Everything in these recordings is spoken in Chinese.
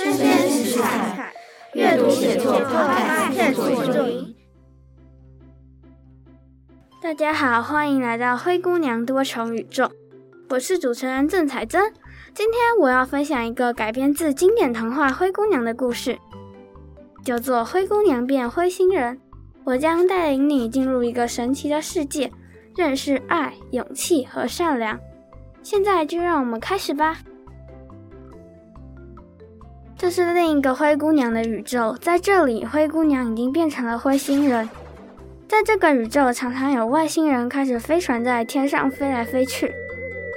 身边食材，阅读写作破开线索注音。大家好，欢迎来到灰姑娘多重宇宙，我是主持人郑彩珍。今天我要分享一个改编自经典童话《灰姑娘》的故事，叫做《灰姑娘变灰星人》。我将带领你进入一个神奇的世界，认识爱、勇气和善良。现在就让我们开始吧。这是另一个灰姑娘的宇宙，在这里，灰姑娘已经变成了灰星人。在这个宇宙，常常有外星人开着飞船在天上飞来飞去。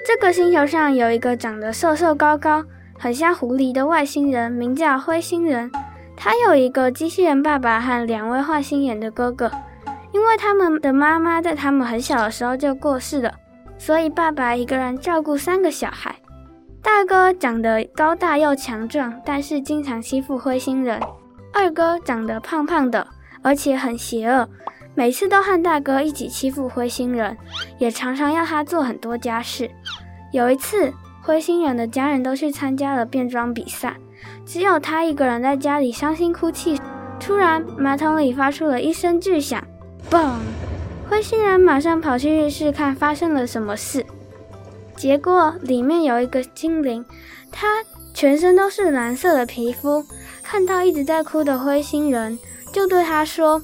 这个星球上有一个长得瘦瘦高高、很像狐狸的外星人，名叫灰星人。他有一个机器人爸爸和两位坏心眼的哥哥。因为他们的妈妈在他们很小的时候就过世了。所以爸爸一个人照顾三个小孩。大哥长得高大又强壮，但是经常欺负灰星人。二哥长得胖胖的，而且很邪恶，每次都和大哥一起欺负灰星人，也常常要他做很多家事。有一次，灰星人的家人都去参加了变装比赛，只有他一个人在家里伤心哭泣。突然，马桶里发出了一声巨响，嘣！灰星人马上跑去浴室看发生了什么事，结果里面有一个精灵，他全身都是蓝色的皮肤，看到一直在哭的灰星人，就对他说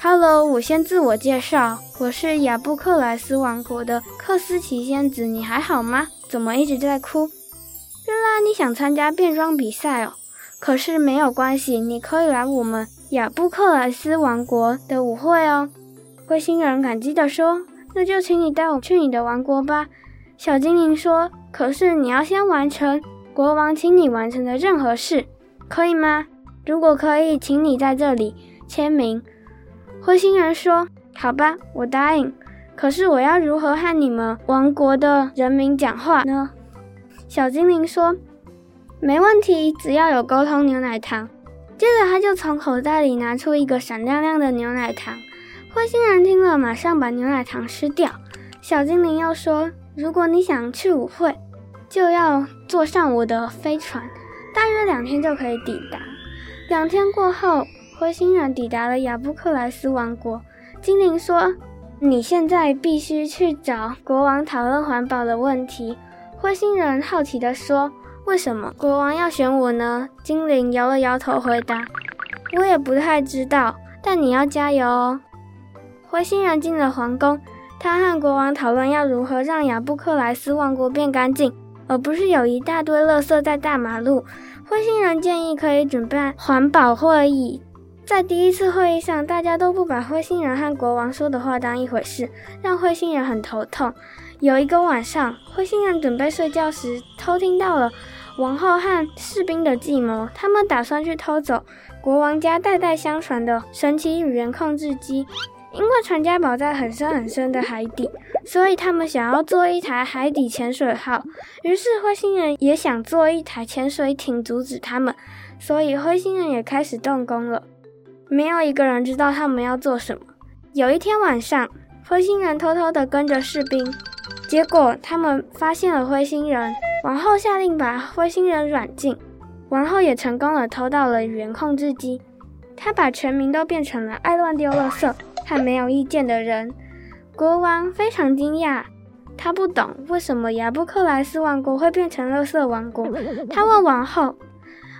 ：“Hello，我先自我介绍，我是亚布克莱斯王国的克斯奇仙子，你还好吗？怎么一直在哭？原来你想参加变装比赛哦，可是没有关系，你可以来我们亚布克莱斯王国的舞会哦。”灰星人感激地说：“那就请你带我去你的王国吧。”小精灵说：“可是你要先完成国王请你完成的任何事，可以吗？如果可以，请你在这里签名。”灰星人说：“好吧，我答应。可是我要如何和你们王国的人民讲话呢？”小精灵说：“没问题，只要有沟通牛奶糖。”接着他就从口袋里拿出一个闪亮亮的牛奶糖。灰星人听了，马上把牛奶糖吃掉。小精灵又说：“如果你想去舞会，就要坐上我的飞船，大约两天就可以抵达。”两天过后，灰星人抵达了亚布克莱斯王国。精灵说：“你现在必须去找国王讨论环保的问题。”灰星人好奇地说：“为什么国王要选我呢？”精灵摇了摇头，回答：“我也不太知道，但你要加油哦。”灰星人进了皇宫，他和国王讨论要如何让雅布克莱斯王国变干净，而不是有一大堆垃圾在大马路。灰星人建议可以准备环保会议。在第一次会议上，大家都不把灰星人和国王说的话当一回事，让灰星人很头痛。有一个晚上，灰星人准备睡觉时，偷听到了王后和士兵的计谋。他们打算去偷走国王家代代相传的神奇语言控制机。因为传家宝在很深很深的海底，所以他们想要做一台海底潜水号。于是灰星人也想做一台潜水艇阻止他们，所以灰星人也开始动工了。没有一个人知道他们要做什么。有一天晚上，灰星人偷偷地跟着士兵，结果他们发现了灰星人。王后下令把灰星人软禁，王后也成功的偷到了语言控制机。她把全民都变成了爱乱丢垃圾。和没有意见的人，国王非常惊讶，他不懂为什么亚布克莱斯王国会变成垃圾王国。他问王后，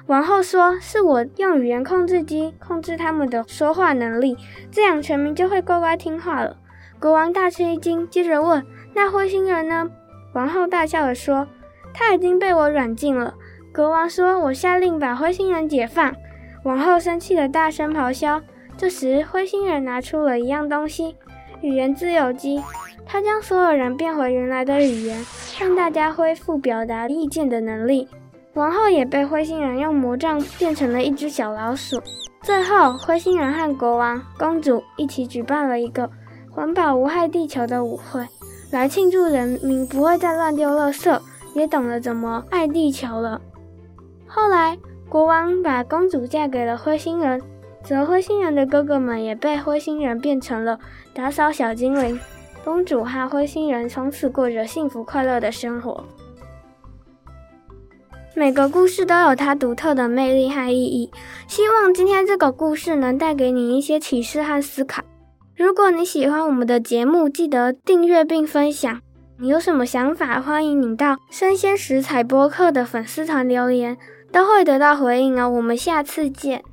王后说：“是我用语言控制机控制他们的说话能力，这样全民就会乖乖听话了。”国王大吃一惊，接着问：“那灰星人呢？”王后大笑地说：“他已经被我软禁了。”国王说：“我下令把灰星人解放。”王后生气地大声咆哮。这时，灰星人拿出了一样东西——语言自由机。他将所有人变回原来的语言，让大家恢复表达意见的能力。王后也被灰星人用魔杖变成了一只小老鼠。最后，灰星人和国王、公主一起举办了一个环保无害地球的舞会，来庆祝人民不会再乱丢垃圾，也懂得怎么爱地球了。后来，国王把公主嫁给了灰星人。则灰星人的哥哥们也被灰星人变成了打扫小精灵。公主和灰星人从此过着幸福快乐的生活。每个故事都有它独特的魅力和意义。希望今天这个故事能带给你一些启示和思考。如果你喜欢我们的节目，记得订阅并分享。你有什么想法，欢迎你到生鲜食材播客的粉丝团留言，都会得到回应哦。我们下次见。